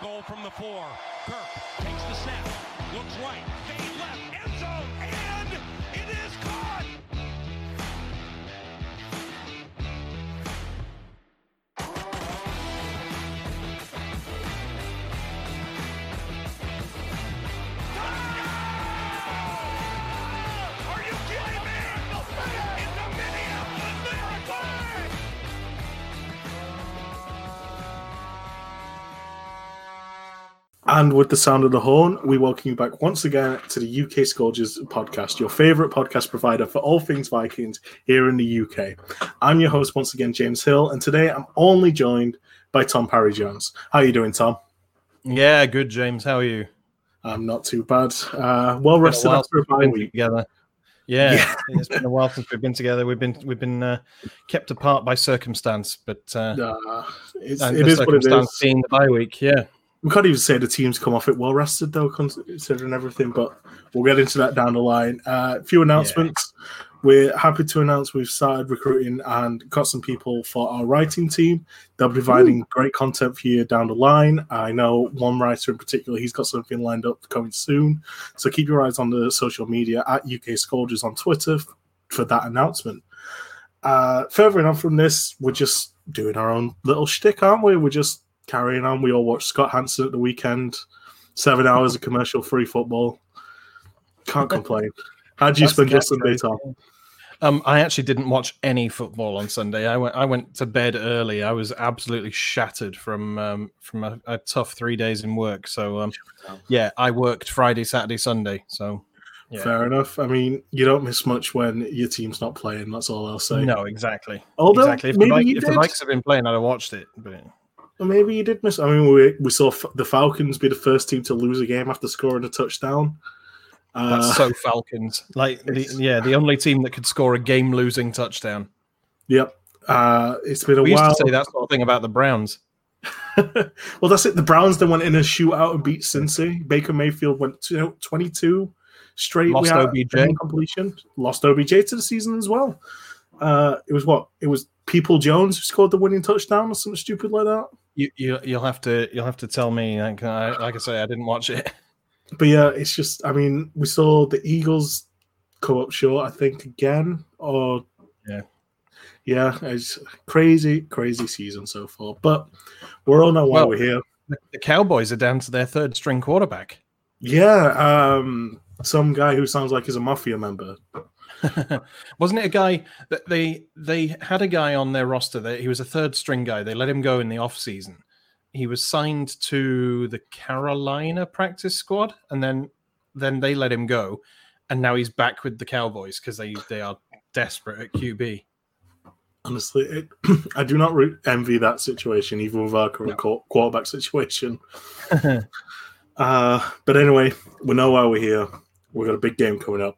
Goal from the four. Kirk takes the snap, looks right, fade left, end zone, and And with the sound of the horn, we welcome you back once again to the UK Scourges podcast, your favourite podcast provider for all things Vikings here in the UK. I'm your host once again, James Hill, and today I'm only joined by Tom Parry Jones. How are you doing, Tom? Yeah, good, James. How are you? I'm not too bad. Uh, well rested after a bye week. together. Yeah, Yeah. it's been a while since we've been together. We've been we've been uh, kept apart by circumstance, but uh, Uh, it's, it is what it is. being the bye week. Yeah, We can't even say the team's come off it well rested though, considering everything. But we'll get into that down the line. Uh, a few announcements. We're happy to announce we've started recruiting and got some people for our writing team. They'll be providing great content for you down the line. I know one writer in particular; he's got something lined up coming soon. So keep your eyes on the social media at UK Scourges on Twitter for that announcement. Uh, further on from this, we're just doing our own little shtick, aren't we? We're just carrying on. We all watched Scott Hanson at the weekend. Seven hours of commercial free football. Can't complain. How did you That's spend your Sunday, catchphrase. Tom? um, I actually didn't watch any football on Sunday. I went I went to bed early. I was absolutely shattered from um, from a, a tough three days in work. So um, yeah, I worked Friday, Saturday, Sunday. So yeah. Fair enough. I mean, you don't miss much when your team's not playing. That's all I'll say. no, exactly. Although exactly. If, the, maybe Vik- you if the did. Vikes had been playing, I'd have watched it. But Maybe you did miss. I mean, we, we saw the Falcons be the first team to lose a game after scoring a touchdown. Uh, That's so Falcons. Like, the, yeah, the only team that could score a game-losing touchdown. yep. Uh, it's been a We used to say that sort of thing about the Browns. well, that's it. The Browns then went in a shootout and beat Cincy. Baker Mayfield went to 22 straight Lost OBJ. completion. Lost OBJ to the season as well. Uh, it was what? It was Peoples-Jones who scored the winning touchdown or something stupid like that. You, you, you'll have to, you'll have to tell me. Like I, like I say, I didn't watch it. But yeah, it's just. I mean, we saw the Eagles come up short. I think again, or Yeah. yeah, it's crazy, crazy season so far. But we're all know why Well- we're here. The, Cowboys are down to their third-string quarterback. Yeah, um, some guy who sounds like he's a mafia member. Wasn't it a guy that they they had a guy on their roster that he was a third string guy. They let him go in the off season. He was signed to the Carolina practice squad, and then then they let him go, and now he's back with the Cowboys because they they are desperate at QB. Honestly, it, I do not root, envy that situation, even with our current qu- quarterback situation. uh, but anyway, we know why we're here. We've got a big game coming up.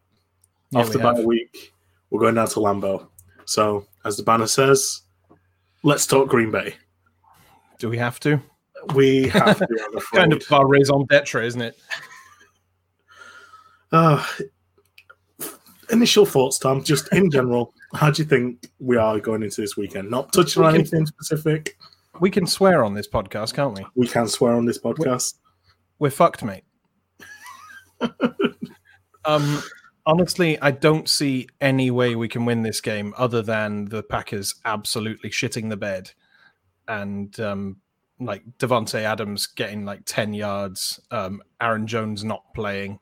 Yeah, After we about a have. week, we're going down to Lambeau. So, as the banner says, let's talk Green Bay. Do we have to? We have to. Kind of our raison d'etre, isn't it? Uh, initial thoughts, Tom, just in general. How do you think we are going into this weekend? Not touching We on can- anything specific. We can swear on this podcast, can't we? We can swear on this podcast. We're fucked, mate. um, honestly, I don't see any way we can win this game other than the Packers absolutely shitting the bed and um, like Davante Adams getting like ten yards, um, Aaron Jones not playing,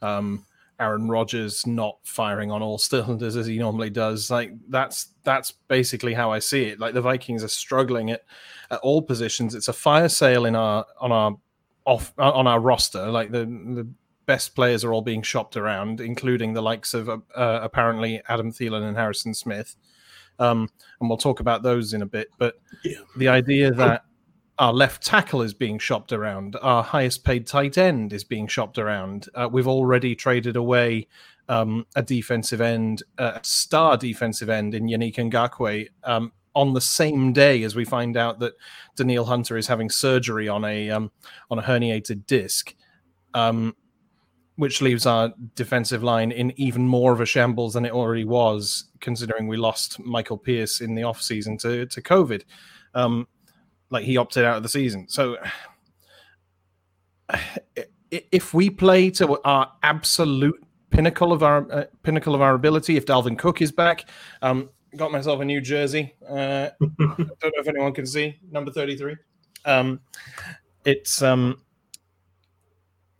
um, Aaron Rodgers not firing on all cylinders as he normally does. Like that's that's basically how I see it. Like the Vikings are struggling at at all positions. It's a fire sale in our on our off on our roster. Like the the best players are all being shopped around, including the likes of uh, uh, apparently Adam Thielen and Harrison Smith. Um, and we'll talk about those in a bit. But Yeah. the idea that our left tackle is being shopped around, our highest paid tight end is being shopped around. Uh, we've already traded away um, a defensive end, a star defensive end in Yannick Ngakoue um, on the same day as we find out that Danielle Hunter is having surgery on a um, on a herniated disc, um, which leaves our defensive line in even more of a shambles than it already was, considering we lost Michael Pierce in the offseason to to COVID. Um, like he opted out of the season. So if we play to our absolute pinnacle of our uh, pinnacle of our ability, if Dalvin Cook is back, um, got myself a new jersey. Uh, I don't know if anyone can see number thirty-three. Um, it's um,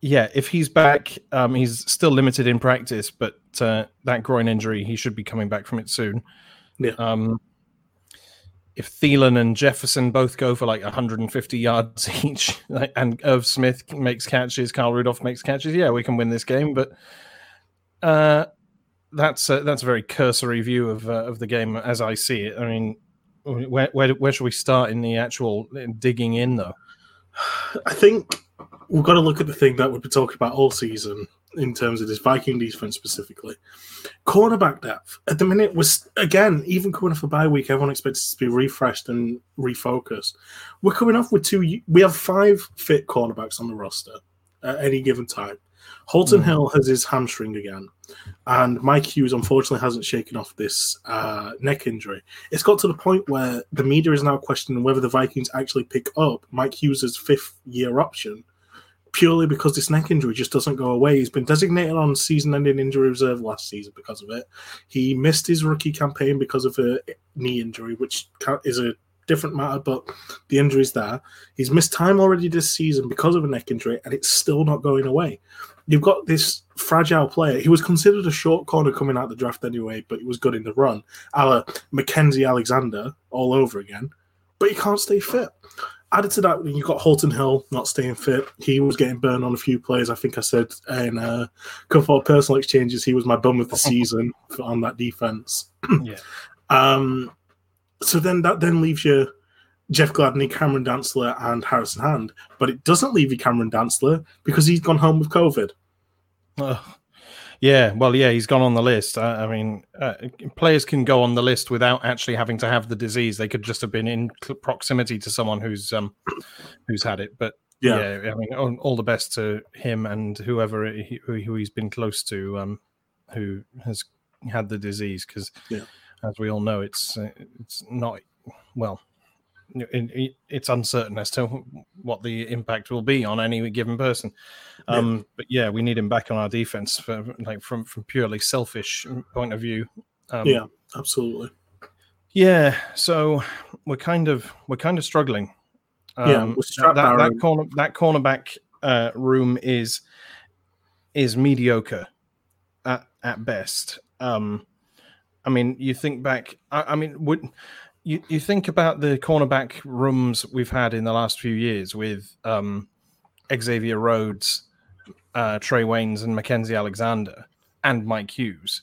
yeah, if he's back, um, he's still limited in practice, but uh, that groin injury, he should be coming back from it soon. Yeah. Um, if Thielen and Jefferson both go for like 150 yards each, like, and Irv Smith makes catches, Kyle Rudolph makes catches, yeah, we can win this game. But uh, that's a, that's a very cursory view of uh, of the game as I see it. I mean, where, where where should we start in the actual digging in though? I think we've got to look at the thing that we've been talking about all season in terms of this Viking defense specifically. Cornerback depth at the minute was again even coming off a bye week. Everyone expects to be refreshed and refocused. We're coming off with two. We have five fit cornerbacks on the roster at any given time. Holton mm. Hill has his hamstring again, and Mike Hughes unfortunately hasn't shaken off this uh, neck injury. It's got to the point where the media is now questioning whether the Vikings actually pick up Mike Hughes' fifth year option purely because this neck injury just doesn't go away. He's been designated on season-ending injury reserve last season because of it. He missed his rookie campaign because of a knee injury, which is a different matter, but the injury's there. He's missed time already this season because of a neck injury, and it's still not going away. You've got this fragile player. He was considered a short corner coming out the draft anyway, but he was good in the run. Our Mackenzie Alexander all over again, but he can't stay fit. Added to that, you've got Holton Hill not staying fit. He was getting burned on a few plays. I think I said in a couple of personal exchanges, he was my bum of the season on that defense. yeah. Um, so then that then leaves you Jeff Gladney, Cameron Dantzler, and Harrison Hand. But it doesn't leave you Cameron Dantzler because he's gone home with COVID. Yeah, well, yeah, he's gone on the list. I, I mean, uh, players can go on the list without actually having to have the disease. They could just have been in proximity to someone who's um, who's had it. But yeah, yeah I mean, all, all, the best to him and whoever he, who he's been close to, um, who has had the disease. Because, yeah. as we all know, it's uh, it's not well it's uncertain as to what the impact will be on any given person. Um, yeah. But yeah, we need him back on our defense for, like from from purely selfish point of view. Um, yeah, absolutely. Yeah, so we're kind of we're kind of struggling. Um, yeah, that, that, that, corner that cornerback uh, room is is mediocre at at best. Um, I mean, you think back. I, I mean, would you, you think about the cornerback rooms we've had in the last few years with um, Xavier Rhodes, uh, Trae Waynes, and Mackenzie Alexander, and Mike Hughes.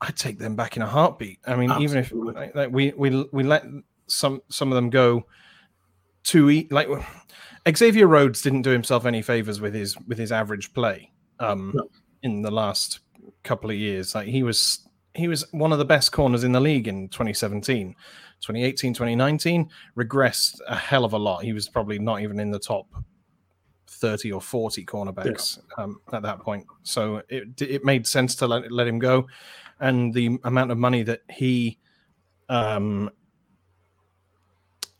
I'd take them back in a heartbeat. I mean, Absolutely. even if like, like, we we we let some some of them go to eat like Xavier Rhodes didn't do himself any favors with his with his average play um, no. in the last couple of years. Like he was he was one of the best corners in the league in 2017. 2018, 2019 regressed a hell of a lot. He was probably not even in the top 30 or 40 cornerbacks yeah. um, at that point. So it it made sense to let, let him go. And the amount of money that he, um,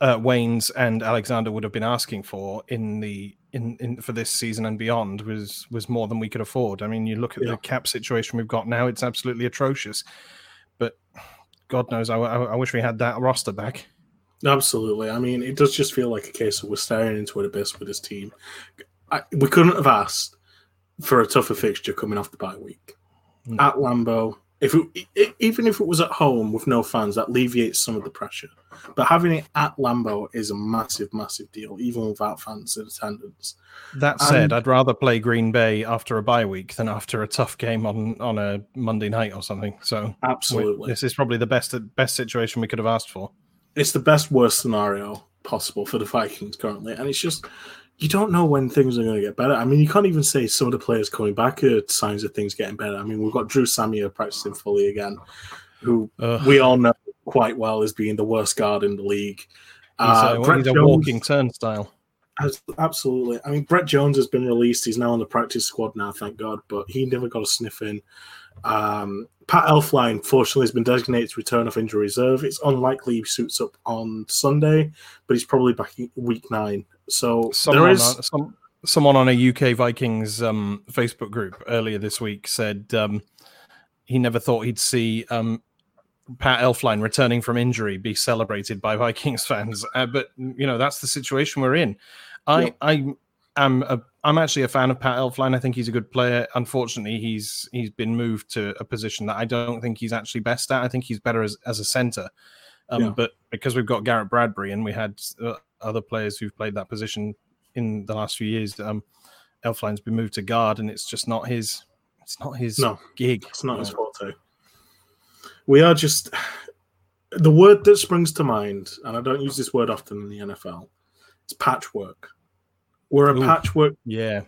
uh, Waynes and Alexander would have been asking for in the in, in for this season and beyond was was more than we could afford. I mean, you look at yeah. the cap situation we've got now; it's absolutely atrocious. But God knows, I, I, I, wish we had that roster back. Absolutely. I mean, it does just feel like a case of we're staring into an abyss with this team. I, we couldn't have asked for a tougher fixture coming off the bye week mm. at Lambeau if it, even if it was at home with no fans, that alleviates some of the pressure. But having it at Lambeau is a massive, massive deal, even without fans in attendance. That said, and, I'd rather play Green Bay after a bye week than after a tough game on on a Monday night or something. So absolutely, this is probably the best best situation we could have asked for. It's the best worst scenario possible for the Vikings currently, and it's just you don't know when things are going to get better. I mean, you can't even say some of the players coming back are signs of things getting better. I mean, we've got Dru Samia practicing fully again, who we all know quite well as being the worst guard in the league. He's, uh, a, he's a Jones, walking turnstile. Has, absolutely. I mean, Brett Jones has been released. He's now on the practice squad now, thank God, but he never got a sniff in. Um, Pat Elflein, fortunately, has been designated to return off injury reserve. It's unlikely he suits up on Sunday, but he's probably back week nine. So someone, there is some, someone on a UK Vikings um, Facebook group earlier this week said um, he never thought he'd see um, Pat Elflein returning from injury be celebrated by Vikings fans. Uh, but you know that's the situation we're in. I yeah. I am a, I'm actually a fan of Pat Elflein. I think he's a good player. Unfortunately, he's he's been moved to a position that I don't think he's actually best at. I think he's better as, as a center. Um, yeah. But because we've got Garrett Bradbury and we had uh, other players who've played that position in the last few years, um, Elflein's been moved to guard, and it's just not his. It's not his no, gig. It's not his forte. We are just the word that springs to mind, and I don't use this word often in the NFL. It's patchwork. We're a Ooh, patchwork. Yeah.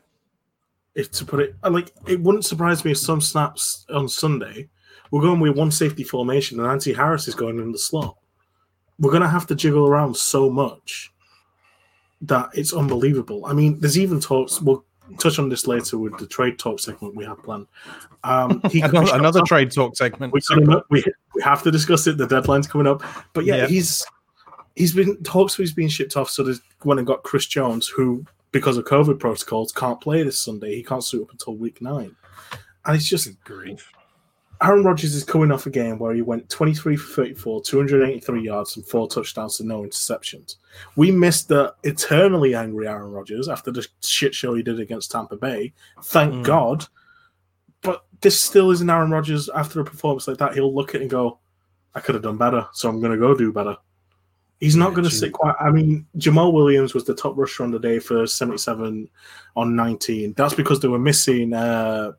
If to put it like, it wouldn't surprise me if some snaps on Sunday we're going with one safety formation and Anthony Harris is going in the slot. We're going to have to jiggle around so much that it's unbelievable. I mean, there's even talks. We'll touch on this later with the trade talk segment we have planned. Um, another, another trade talk segment. We, we, we have to discuss it. The deadline's coming up. But yeah, yeah. he's he's been talks. He's been shipped off. So they went and got Chris Jones, who because of COVID protocols can't play this Sunday. He can't suit up until week nine, and it's just grief. Aaron Rodgers is coming off a game where he went 23 for 34, 283 yards, and four touchdowns and no interceptions. We missed the eternally angry Aaron Rodgers after the shit show he did against Tampa Bay. Thank mm. God. But this still isn't Aaron Rodgers after a performance like that. He'll look at it and go, I could have done better, so I'm going to go do better. He's not yeah, going to sit quiet. I mean, Jamaal Williams was the top rusher on the day for 77 on 19. That's because they were missing uh,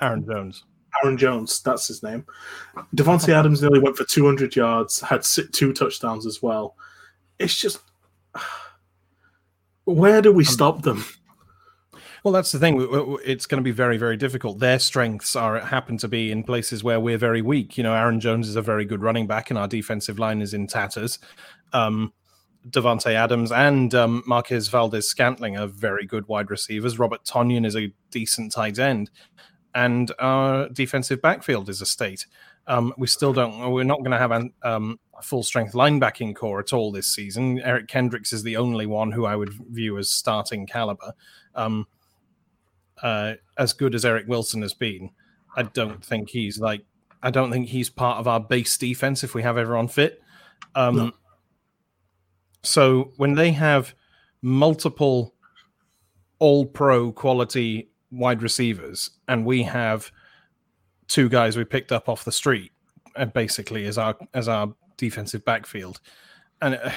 Aaron Jones. Aaron Jones, that's his name. Davante Adams nearly went for 200 yards, had two touchdowns as well. It's just, where do we um, stop them? Well, that's the thing. It's going to be very, very difficult. Their strengths are happen to be in places where we're very weak. You know, Aaron Jones is a very good running back, and our defensive line is in tatters. Um, Davante Adams and um, Marquez Valdes-Scantling are very good wide receivers. Robert Tonyan is a decent tight end and our defensive backfield is a state. Um, we still don't. We're not going to have a um, full strength linebacking corps at all this season. Eric Kendricks is the only one who I would view as starting caliber. Um, uh, as good as Eric Wilson has been, I don't think he's like. I don't think he's part of our base defense if we have everyone fit. Um, no. So when they have multiple all pro quality wide receivers, and we have two guys we picked up off the street, and uh, basically as our as our defensive backfield. And uh,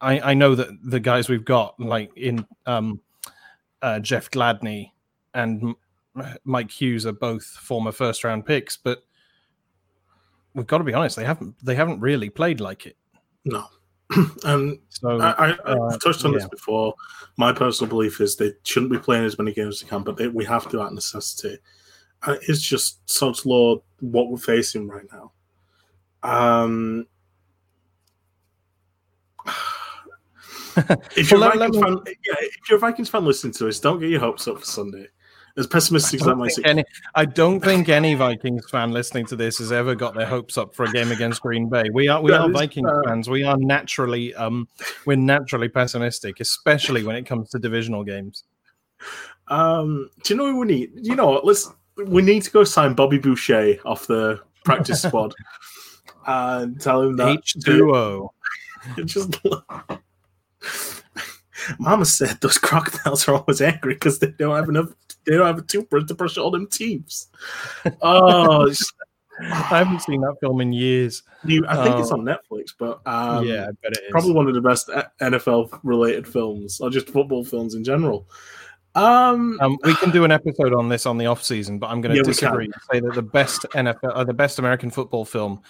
I I know that the guys we've got, like in um, uh, Jeff Gladney and Mike Hughes, are both former first round picks, but we've got to be honest, they haven't they haven't really played like it. No. And so, I, have uh, touched on yeah. this before. My personal belief is they shouldn't be playing as many games as they can, but they, we have to at necessity. And it's just such law what we're facing right now. Um, if you're, well, Vikings fan, yeah, if you're a Vikings fan listening to us, don't get your hopes up for Sunday as pessimistic as that might seem. Any, I don't think any Vikings fan listening to this has ever got their hopes up for a game against Green Bay. We are we that are Vikings uh, fans. We are naturally um we're naturally pessimistic, especially when it comes to divisional games. Um, do you know what we need? You know what? Let's we need to go sign Bobby Boucher off the practice squad and tell him that H two O. Just Mama said those crocodiles are always angry because they don't have enough. They don't have a toothbrush to brush all them teeth. Oh, I haven't seen that film in years. You, I think it's on oh. Netflix, but um, yeah, I bet it is. Probably one of the best NFL related films, or just football films in general. Um, um, we can do an episode on this on the off season, but I'm going to yeah, disagree. and Say that the best NFL, uh, the best American football film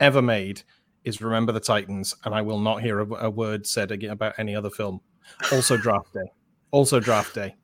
ever made is Remember the Titans, and I will not hear a, a word said again about any other film. Also draft day. Also draft day.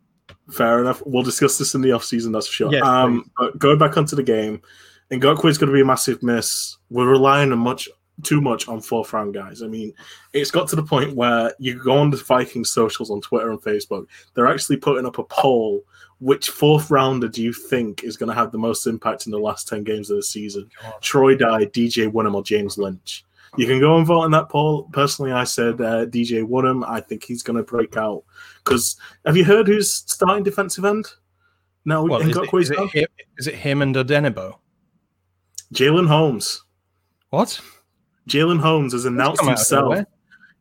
Fair enough. We'll discuss this in the off season, that's for sure. Yes, um, but going back onto the game, Ngakoue is going to be a massive miss. We're relying on much too much on fourth round guys. I mean, it's got to the point where you go on the Vikings socials on Twitter and Facebook, they're actually putting up a poll. Which fourth rounder do you think is going to have the most impact in the last 10 games of the season? God. Troy Dye, DJ Wonnum, or James Lynch? You can go and vote in that poll. Personally, I said uh, DJ Wonnum. I think he's going to break out. Because have you heard who's starting defensive end? No, Well, is, it, is, it him, is it him and Odenigbo? Jalen Holmes. What? Jalen Holmes has announced come out of himself.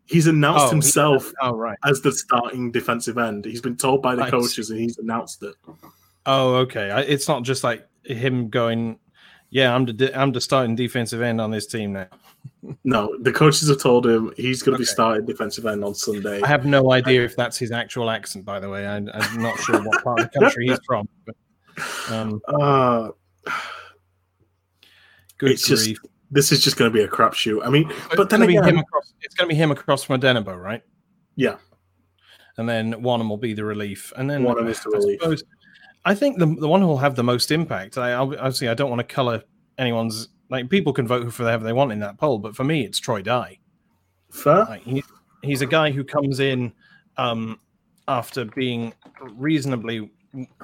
He's announced Oh, he- himself Oh, right. as the starting defensive end. He's been told by the coaches and he's announced it. Oh, okay. I, it's not just like him going, yeah, I'm the I'm the starting defensive end on this team now. No, the coaches have told him he's going to be starting defensive end on Sunday. I have no idea if that's his actual accent, by the way. I, I'm not sure what part of the country he's from. But, um, Uh, good It's just- grief. this is just going to be a crapshoot. I mean, but it's then gonna him again, across, it's going to be him across from Odenigbo, right? Yeah. And then Wonnum will be the relief, and then Wonnum is the relief. suppose- I think the the one who will have the most impact. I obviously I don't want to color anyone's like people can vote for whoever they want in that poll, but for me it's Troy Dye. fair. Like he, he's a guy who comes in um, after being reasonably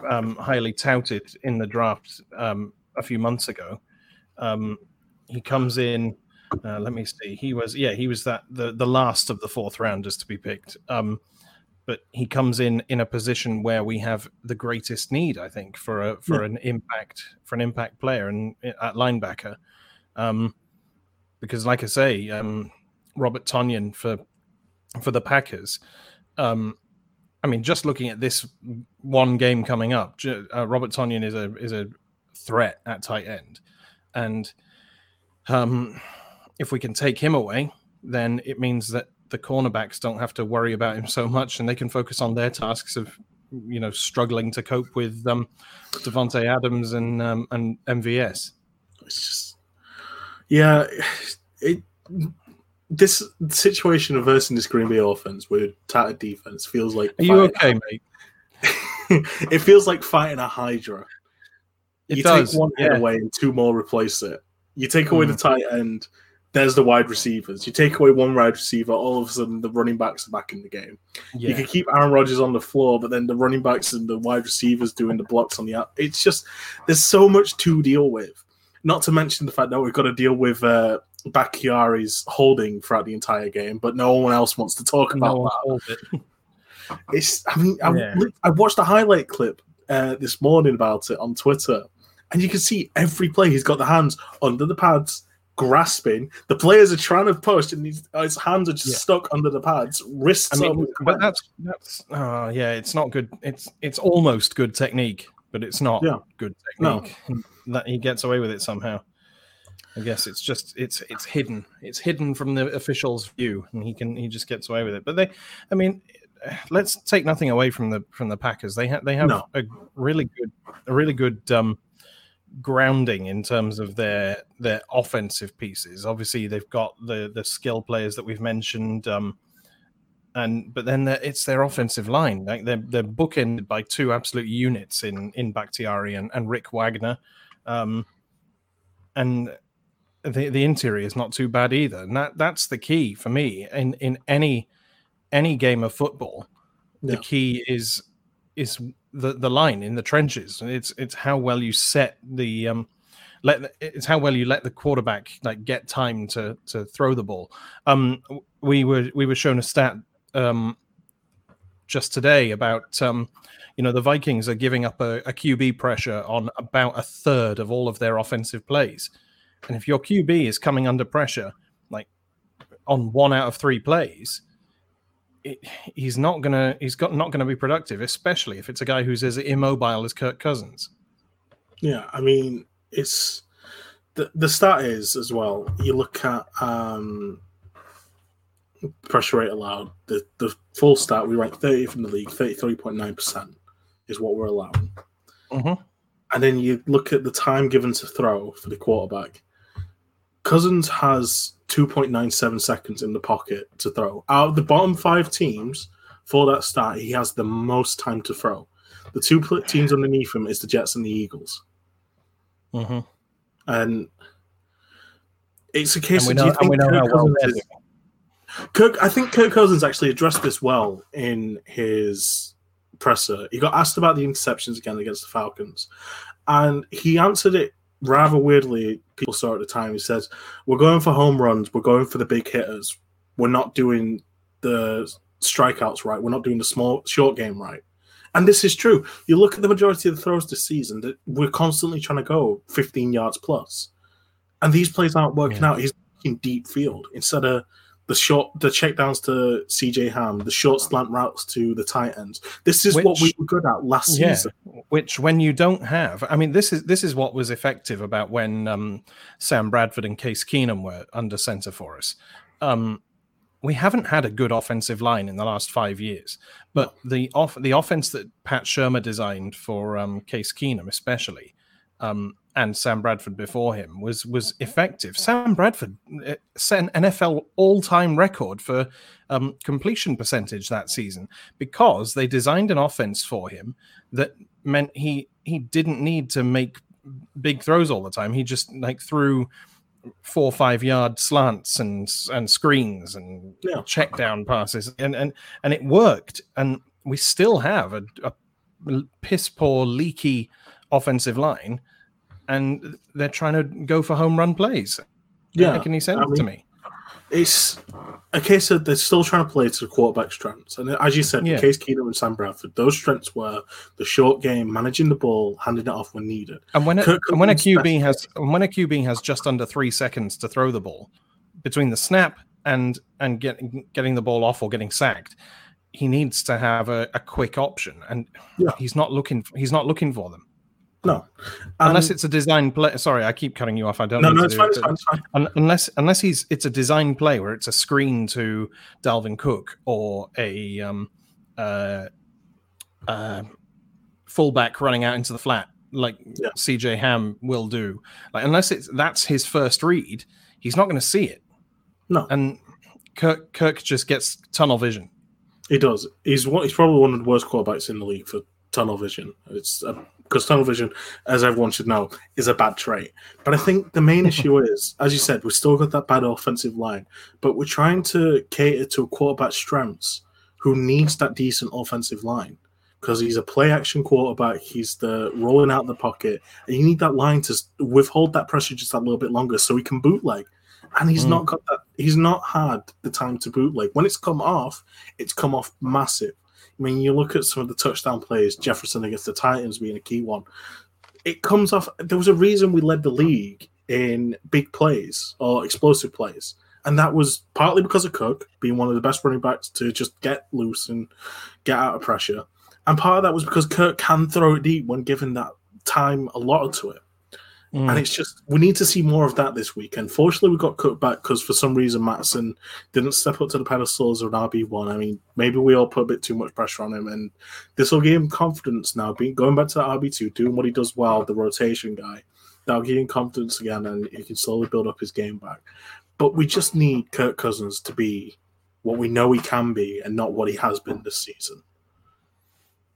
um, highly touted in the draft um, a few months ago. Um, he comes in. Uh, let me see. He was yeah. He was that the the last of the fourth rounders to be picked. But he comes in in a position where we have the greatest need, I think, for a for an impact for an impact player and at linebacker. Um, because, like I say, um, Robert Tonyan for for the Packers. Um, I mean, just looking at this one game coming up, uh, Robert Tonyan is a is a threat at tight end, and um, if we can take him away, then it means that the cornerbacks don't have to worry about him so much, and they can focus on their tasks of you know struggling to cope with um, Davante Adams and um, and MVS. It's just, yeah, it. This situation of versing this Green Bay offense with tattered defense feels like Are you okay, mate? it feels like fighting a Hydra. It you does. take one head away and two more replace it. You take away the Mm. tight end, there's the wide receivers. You take away one wide receiver, all of a sudden the running backs are back in the game. You can keep Aaron Rodgers on the floor, but then the running backs and the wide receivers doing the blocks on the out. It's just there's so much to deal with. Not to mention the fact that we've got to deal with uh, holding throughout the entire game, but no one else wants to talk about No that. it. It's. I mean, I, Yeah. I watched a highlight clip uh, this morning about it on Twitter, and you can see every play he's got the hands under the pads, grasping. The players are trying to push, and his, his hands are just Yeah. stuck under the pads. Wrists. I mean, but that's that's uh, yeah, it's not good. It's it's almost good technique, but it's not Yeah. good No. technique. That he gets away with it somehow. I guess it's just it's it's hidden. It's hidden from the officials' view, and he can he just gets away with it. But they, I mean, let's take nothing away from the from the Packers. They have they have No. a really good a really good um, grounding in terms of their their offensive pieces. Obviously, they've got the the skill players that we've mentioned. Um, and but then it's their offensive line. Like they're they're bookended by two absolute units in in Bakhtiari and, and Rick Wagner, um, and the the interior is not too bad either. And that that's the key for me in in any any game of football. The key is is the the line in the trenches. It's it's how well you set the um let the- it's how well you let the quarterback like get time to to throw the ball. Um, we were we were shown a stat um just today about um you know the Vikings are giving up a, a QB pressure on about a third of all of their offensive plays, and if your QB is coming under pressure like on one out of three plays. It, he's not gonna. He's got not gonna be productive, especially if it's a guy who's as immobile as Kirk Cousins. Yeah, I mean, it's the the stat is as well. You look at um, pressure rate allowed. The the full stat we rank 30th in the league, 33.9 percent is what we're allowing. Mhm. And then you look at the time given to throw for the quarterback. Cousins has 2.97 seconds in the pocket to throw. Out of the bottom five teams for that start, he has the most time to throw. The two teams underneath him is the Jets and the Eagles Mm-hmm. and it's a case And of we do you know, and we think Kirk Cousins they're is. Kirk, I think Kirk Cousins actually addressed this well in his presser. He got asked about the interceptions again against the Falcons, and he answered it rather weirdly, people saw at the time, he says, We're going for home runs, we're going for the big hitters. We're not doing the strikeouts right. We're not doing the small short game right. And this is true. You look at the majority of the throws this season, that we're constantly trying to go 15 yards. And these plays aren't working yeah. out. He's in deep field instead of the short the checkdowns to CJ Ham, the short slant routes to the tight ends. This is which, what we were good at last yeah, season. Which when you don't have, I mean, this is this is what was effective about when um, Sam Bradford and Case Keenum were under center for us. Um, we haven't had a good offensive line in the last five years, but the off the offense that Pat Shurmur designed for um, Case Keenum, especially, um, and Sam Bradford before him was was effective. Sam Bradford uh, set an NFL all time record for um, completion percentage that season because they designed an offense for him that meant he he didn't need to make big throws all the time. He just like threw four or five yard slants and and screens and yeah. check down passes and and and it worked and we still have a, a piss poor leaky offensive line and they're trying to go for home run plays. Yeah, make any sense I mean, to me? It's a case of they're still trying to play to the quarterback strengths, and as you said, yeah. Case Keenum and Sam Bradford, those strengths were the short game, managing the ball, handing it off when needed. And when, a, and when a QB has and when a QB has just under three seconds to throw the ball between the snap and and getting getting the ball off or getting sacked, he needs to have a, a quick option, and yeah. he's not looking he's not looking for them. No, um, unless it's a design play. Sorry, I keep cutting you off. I don't. No, no, it's fine, it's fine, it's fine. Unless, unless he's it's a design play where it's a screen to Dalvin Cook or a um, uh, uh, fullback running out into the flat like yeah. CJ Ham will do. Like unless it's that's his first read, he's not going to see it. No, and Kirk Kirk just gets tunnel vision. He does. He's one, he's probably one of the worst quarterbacks in the league for tunnel vision. It's because tunnel vision, as everyone should know, is a bad trait. But I think the main issue is, as you said, we've still got that bad offensive line, but we're trying to cater to a quarterback strengths who needs that decent offensive line because he's a play action quarterback. He's the rolling out the pocket, and you need that line to withhold that pressure just a little bit longer so he can bootleg. And he's mm. not got that. He's not had the time to bootleg. When it's come off, it's come off massive. I mean, you look at some of the touchdown plays, Jefferson against the Titans being a key one. It comes off. There was a reason we led the league in big plays or explosive plays, and that was partly because of Cook being one of the best running backs to just get loose and get out of pressure, and part of that was because Kirk can throw it deep when given that time allotted to it. Mm. And it's just we need to see more of that this week. Unfortunately, we got cut back because for some reason Mattison didn't step up to the pedestal as an RB one. I mean, maybe we all put a bit too much pressure on him, and this will give him confidence now. Being going back to the RB two, doing what he does well, the rotation guy, that'll give him confidence again, and he can slowly build up his game back. But we just need Kirk Cousins to be what we know he can be, and not what he has been this season.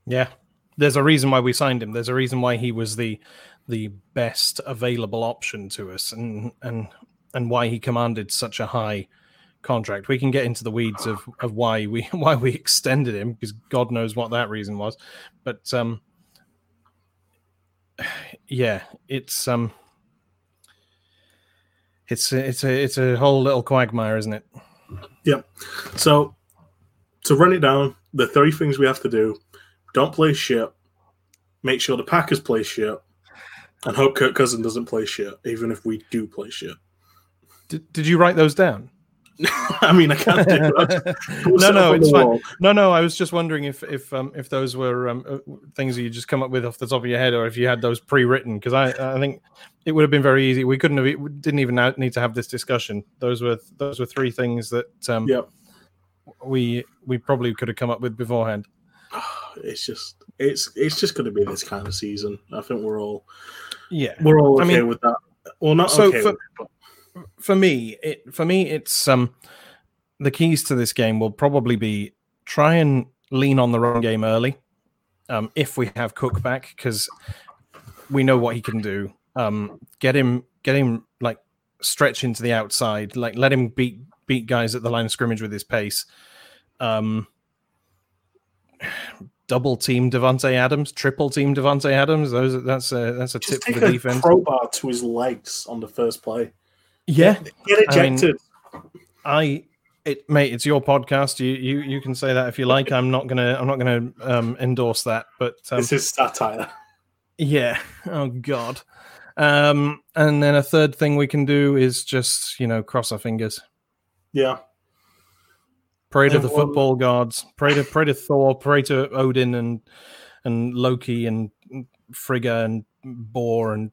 Yeah, there's a reason why we signed him. There's a reason why he was the the best available option to us and and and why he commanded such a high contract. We can get into the weeds of, of why we why we extended him because God knows what that reason was. But um yeah, it's um it's a, it's a it's a whole little quagmire, isn't it? Yeah. So to run it down, the three things we have to do: don't play shit, make sure the Packers play shit, and hope Kirk Cousin doesn't play shit, even if we do play shit. Did, did you write those down? I mean, I can't do that. no, no, it's fine. Wall. No, no, I was just wondering if if um, if those were um, uh, things that you just come up with off the top of your head, or if you had those pre-written. Because I I think it would have been very easy. We couldn't have, we didn't even need to have this discussion. Those were those were three things that um, yep. we we probably could have come up with beforehand. It's just it's it's just going to be this kind of season. I think we're all yeah, we're all okay I mean, with that. Well, not so okay for, for me, it for me it's um the keys to this game will probably be try and lean on the run game early. Um, if we have Cook back, because we know what he can do. Um, get him, get him like stretch into the outside, like let him beat beat guys at the line of scrimmage with his pace. Um, double team Davante Adams, triple team Davante Adams. Those that's a that's a Just tip for the a defense. crowbar to his legs on the first play. yeah, Get I mean, ejected. I it mate, it's your podcast. You you you can say that if you like. I'm not gonna I'm not gonna um, endorse that. But um, this is satire. yeah, oh god. Um, and then a third thing we can do is just you know cross our fingers. Yeah. Pray to the football gods. Pray to pray to Thor. Pray to Odin and and Loki and Frigga and Bor and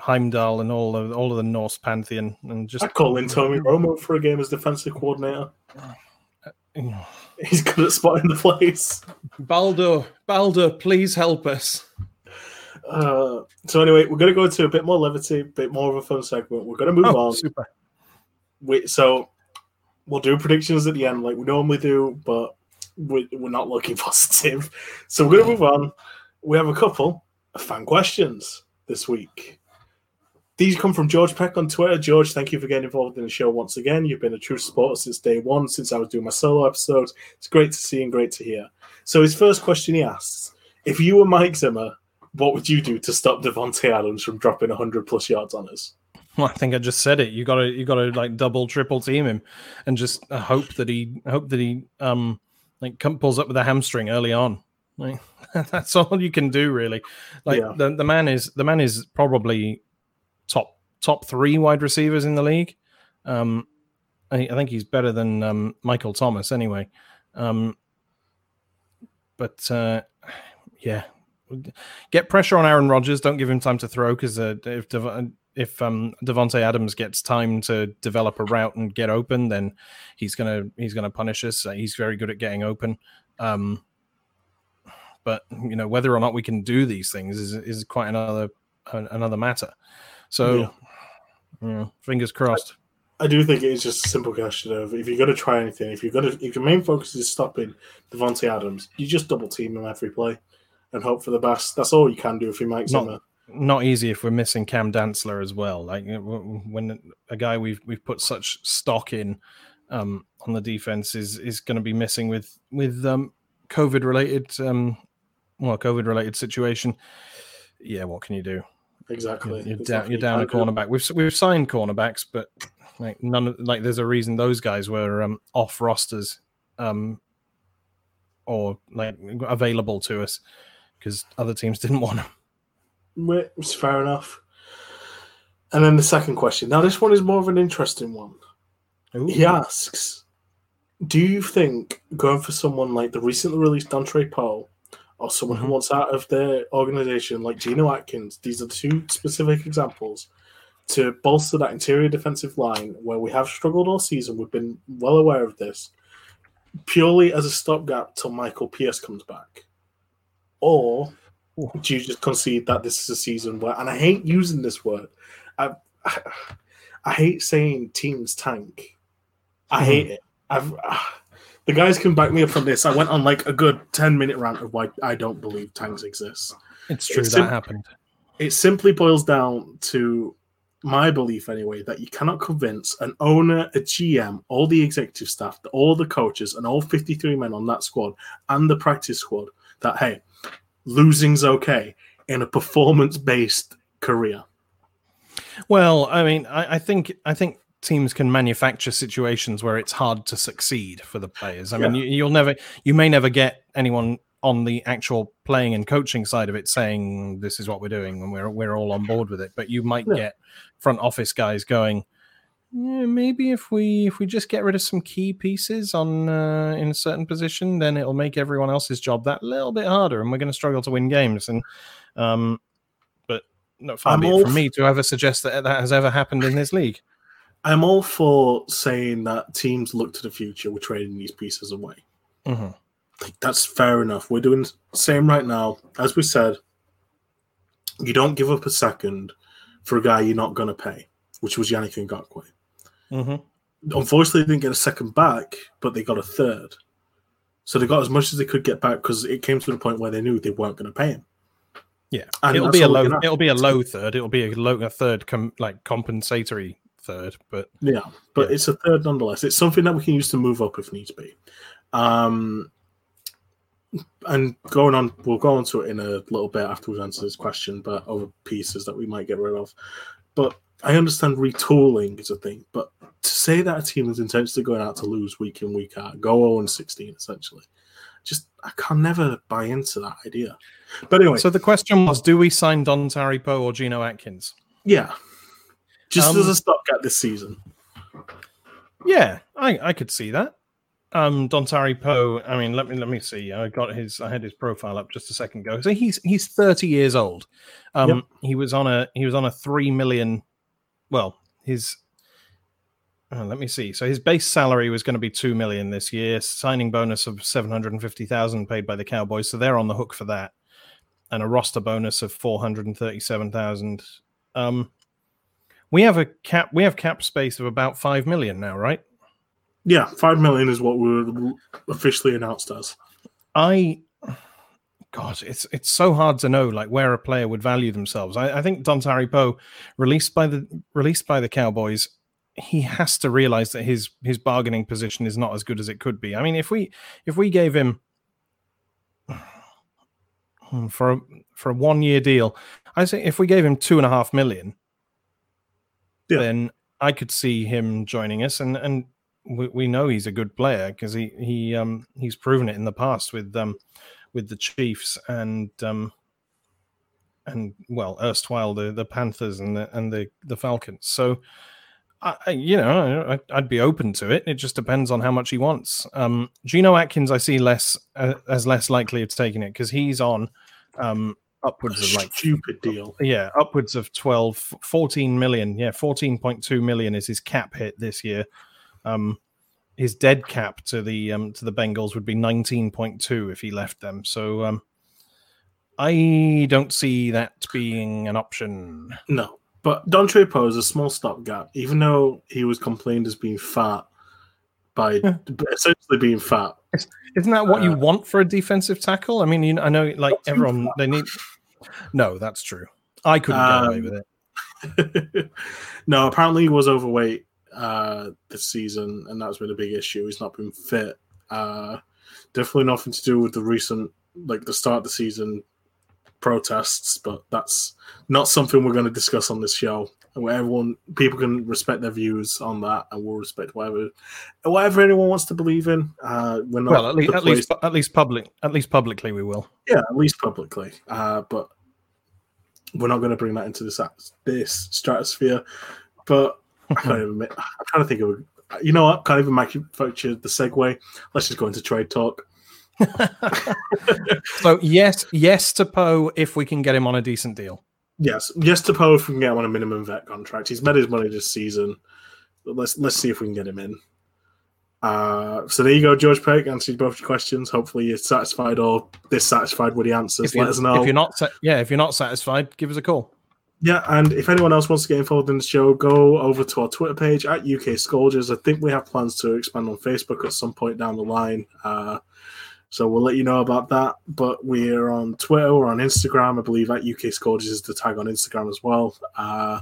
Heimdall and all of all of the Norse pantheon and just I call in Tommy Romo for a game as defensive coordinator. He's good at spotting the plays. Baldur, Baldur, please help us. Uh, so anyway, we're going to go into a bit more levity, a bit more of a fun segment. We're going to move Oh, on. super. We, so we'll do predictions at the end, like we normally do, but we, we're not looking positive. So we're going to move on. We have a couple of fan questions this week. These come from George Peck on Twitter. George, thank you for getting involved in the show once again. You've been a true supporter since day one, since I was doing my solo episodes. It's great to see and great to hear. So his first question he asks: If you were Mike Zimmer, what would you do to stop Davante Adams from dropping 100 plus yards on us? Well, I think I just said it. You gotta you gotta like double, triple team him, and just uh, hope that he hope that he um like pulls up with a hamstring early on. Like that's all you can do really. Like Yeah. the, the man is the man is probably top top three wide receivers in the league. Um, I, I think he's better than um, Michael Thomas anyway. Um, but uh, yeah, get pressure on Aaron Rodgers. Don't give him time to throw because uh, if Dev- if um, Davante Adams gets time to develop a route and get open, then he's gonna he's gonna punish us. Uh, he's very good at getting open. Um, but you know whether or not we can do these things is is quite another another matter. So, Yeah. you know, fingers crossed. I do think it is just a simple question of if you're going to try anything, if you're going to, if your main focus is stopping Davante Adams, you just double team him every play and hope for the best. That's all you can do if you Mike Zimmer. Not easy if we're missing Cam Dantzler as well. Like when a guy we've we've put such stock in um, on the defense is is going to be missing with with um, COVID related um, well COVID related situation. Yeah, what can you do? Exactly. You're, There's down, you're down a cornerback. We've we've signed cornerbacks, but like none of like there's a reason those guys were um, off rosters, um, or like available to us because other teams didn't want them. It's fair enough. And then the second question. Now, this one is more of an interesting one. He asks, "Do you think going for someone like the recently released Dontari Poe, or someone Mhm. who wants out of their organization like Geno Atkins? These are two specific examples to bolster that interior defensive line where we have struggled all season. We've been well aware of this, purely as a stopgap till Michael Pierce comes back, or do you just concede that this is a season where? And I hate using this word. I I hate saying teams tank. I Mhm. hate it. I've ah, the guys can back me up from this. I went on like a good ten minute rant of why I don't believe tanks exist. It's true It's that happened. It simply boils down to my belief anyway that you cannot convince an owner, a GM, all the executive staff, all the coaches, and all 53 men on that squad and the practice squad that hey, losing's okay in a performance based career. Well, I mean, I, I think I think teams can manufacture situations where it's hard to succeed for the players. I mean, you, you'll never, you may never get anyone on the actual playing and coaching side of it saying this is what we're doing and we're we're all on board with it. But you might Yeah. get front office guys going. Yeah, maybe if we if we just get rid of some key pieces on uh, in a certain position, then it'll make everyone else's job that little bit harder, and we're going to struggle to win games. And um, but no, far be it from me to ever suggest that that has ever happened in this league. I'm all for saying that teams look to the future. We're trading these pieces away. Mhm. Like, that's fair enough. We're doing the same right now. As we said, you don't give up a second for a guy you're not going to pay, which was Yannick Ngakoue. Mhm. Unfortunately, they didn't get a second back, but they got a third. So they got as much as they could get back because it came to the point where they knew they weren't going to pay him. Yeah, And it'll be a low. It'll be a low third. It'll be a low a third, com, like compensatory third. But Yeah, but Yeah. it's a third nonetheless. It's something that we can use to move up if needs be. Um, and going on, we'll go on to it in a little bit after we've answered this question, but other pieces that we might get rid of. But I understand retooling is a thing, but to say that a team is intentionally going out to lose week in, week out, go 0 and 16 essentially, just I can never buy into that idea. But anyway. So the question was do we sign Don Poe or Geno Atkins? Yeah. Just um, as a stopgap this season. Yeah, I, I could see that. Um, Dontari Poe. I mean, let me let me see. I got his. I had his profile up just a second ago. So he's he's thirty years old. Um, yep. he was on a he was on a three million. Well, his. Uh, let me see. So his base salary was going to be two million this year. Signing bonus of seven hundred and fifty thousand paid by the Cowboys. So they're on the hook for that, and a roster bonus of four hundred and thirty-seven thousand. Um, we have a cap. We have cap space of about five million now, right? Yeah, five million is what we were officially announced as. I, God, it's it's so hard to know like where a player would value themselves. I, I think Dontari Poe, released by the released by the Cowboys, he has to realize that his his bargaining position is not as good as it could be. I mean, if we if we gave him for a for a one year deal, I say if we gave him two and a half million, yeah. then I could see him joining us and and we, we know he's a good player because he he um he's proven it in the past with um with the Chiefs and um and well erstwhile the the Panthers and the and the the Falcons. So. I, you know, I'd be open to it. It just depends on how much he wants. Um, Geno Atkins, I see less uh, as less likely of taking it because he's on um, upwards of like stupid deal. Yeah, upwards of 12, 14 million. Yeah, 14.2 million is his cap hit this year. Um, his dead cap to the um, to the Bengals would be 19.2 if he left them. So um, I don't see that being an option. No, but Dontari Poe is a small stopgap, even though he was complained as being fat by essentially being fat. Isn't that what uh, you want for a defensive tackle? I mean, you know, I know like everyone they need. No, that's true. I couldn't um, get away with it. no, apparently he was overweight uh, this season, and that's been a big issue. He's not been fit. Uh, definitely nothing to do with the recent, like the start of the season protests, but that's not something we're going to discuss on this show. Where everyone, people can respect their views on that, and we'll respect whatever, whatever anyone wants to believe in. Uh, we're not well, at least, at least, at least public, at least publicly, we will. Yeah, at least publicly. Uh, but we're not going to bring that into this this stratosphere. But I can't even. I'm trying to think of. A, you know what? Can't even manufacture the segue. Let's just go into trade talk. so yes, yes to Poe if we can get him on a decent deal. Yes, yes to Poe if we can get him on a minimum vet contract. He's made his money this season. Let's let's see if we can get him in. Uh, so there you go, George Peck answered both your questions. Hopefully you're satisfied or dissatisfied with the answers. Let us know. If you're not, yeah, if you're not satisfied, give us a call. Yeah, and if anyone else wants to get involved in the show, go over to our Twitter page at UK Scourgers. I think we have plans to expand on Facebook at some point down the line. Uh, so we'll let you know about that. But we're on Twitter, or on Instagram. I believe at UK Scourgers is the tag on Instagram as well. Uh,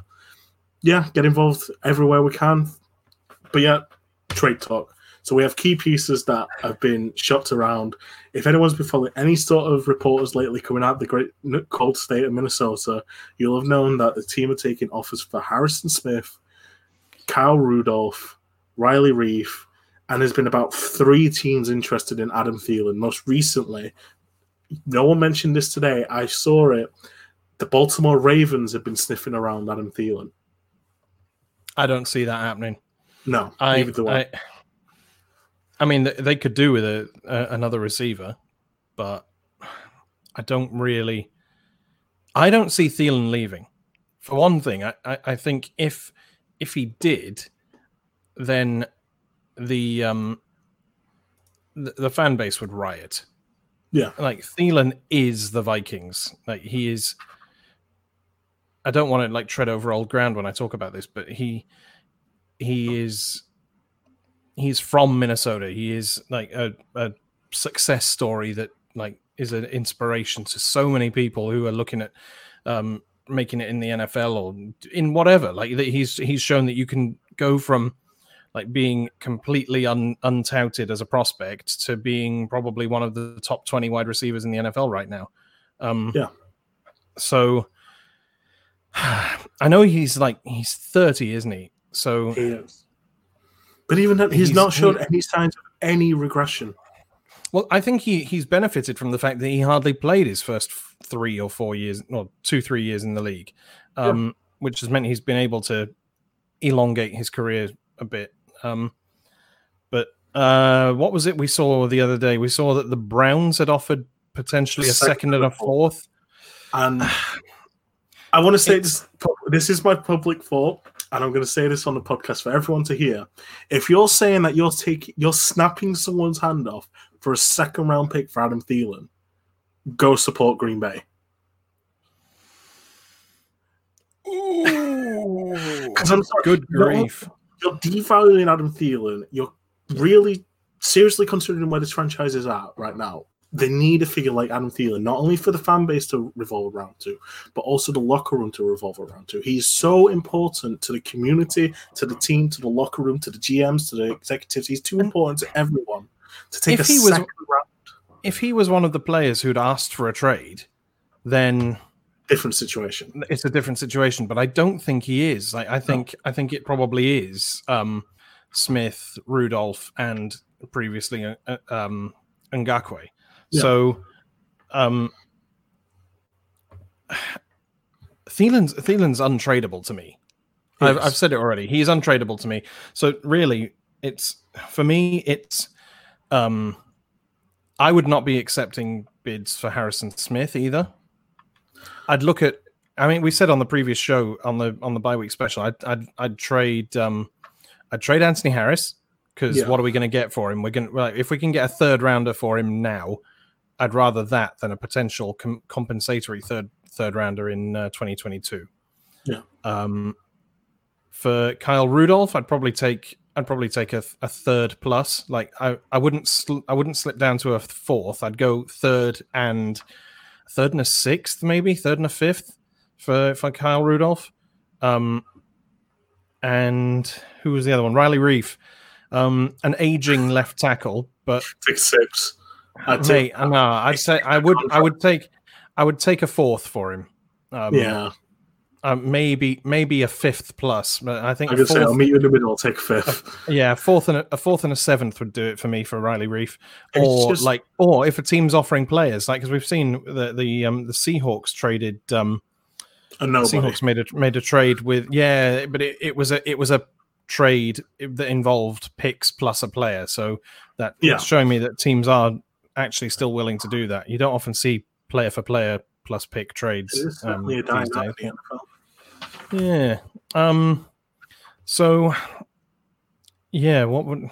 yeah, get involved everywhere we can. But yeah, trade talk. So we have key pieces that have been shopped around. If anyone's been following any sort of reporters lately coming out of the great cold state of Minnesota, you'll have known that the team are taking offers for Harrison Smith, Kyle Rudolph, Riley Reiff, and there's been about three teams interested in Adam Thielen. Most recently, no one mentioned this today. I saw it. The Baltimore Ravens have been sniffing around Adam Thielen. I don't see that happening. No, I, I, I mean, they could do with a, a, another receiver, but I don't really. I don't see Thielen leaving. For one thing, I, I, I think if if he did, then the um the, the fan base would riot. Yeah, like Thielen is the Vikings. Like he is. I don't want to like tread over old ground when I talk about this, but he he is he's from Minnesota. He is like a, a success story that like is an inspiration to so many people who are looking at um, making it in the NFL or in whatever. Like he's he's shown that you can go from like being completely un, untouted as a prospect to being probably one of the top 20 wide receivers in the NFL right now. Um, Yeah. So I know he's like he's 30, isn't he? So He is. But even then, he's, He's- not shown any signs of any regression. Well, I think he he's benefited from the fact that he hardly played his first three or four years, or two three years in the league, um, which has meant he's been able to elongate his career a bit. Um, but uh, what was it we saw the other day? We saw that the Browns had offered potentially a Second and a fourth. And I want to say It's- this. This is my public thought, and I'm going to say this on the podcast for everyone to hear. If you're saying that you're taking, you're snapping someone's hand off for a second round pick for Adam Thielen, go support Green Bay. Because I'm sorry, Good you're- grief! you're devaluing Adam Thielen. You're really seriously considering where this franchise is at right now. They need a figure like Adam Thielen, not only for the fan base to revolve around to, but also the locker room to revolve around to. He's so important to the community, to the team, to the locker room, to the GMs, to the executives. He's too important to everyone to take If a he was- second round. If he was one of the players who'd asked for a trade, then Different situation. it's a different situation. But I don't think he is. Like, I think I think it probably is um, Smith, Rudolph, and previously uh, uh, um, Ngakoue. Yeah. So, um, Thielen's Thielen's untradeable to me. I've, I've said it already. He's untradeable to me. So really, it's for me. It's um, I would not be accepting bids for Harrison Smith either. I'd look at. I mean, we said on the previous show on the on the bye week special, I'd I'd, I'd trade um, I'd trade Anthony Harris because Yeah. what are we going to get for him? We're going to if we can get a third rounder for him now, I'd rather that than a potential com- compensatory third third rounder in uh, 2022. Yeah. Um, for Kyle Rudolph, I'd probably take I'd probably take a, a third plus. Like I, I wouldn't sl- I wouldn't slip down to a fourth. I'd go third and third and a sixth, maybe third and a fifth for for Kyle Rudolph. Um, and who was the other one? Riley Reiff, um, an aging left tackle, but Take sips. I'd hey, take- no, I'd say I would I would take I would take a fourth for him. Um, yeah. uh, maybe maybe a fifth plus, but I think going to say, I'll meet you in the middle. I'll take fifth. yeah, a fourth and a, a fourth and a seventh would do it for me for Riley Reiff, or just- like, or if a team's offering players, like because we've seen the the um the Seahawks traded um A nobody. Seahawks made a made a trade with yeah, but it, it was a it was a trade that involved picks plus a player, so that Yeah. showing me that teams are actually still willing to do that. You don't often see player for player plus pick trades. Um, a these days. art in the NFL. Yeah. Um. So. Yeah. What would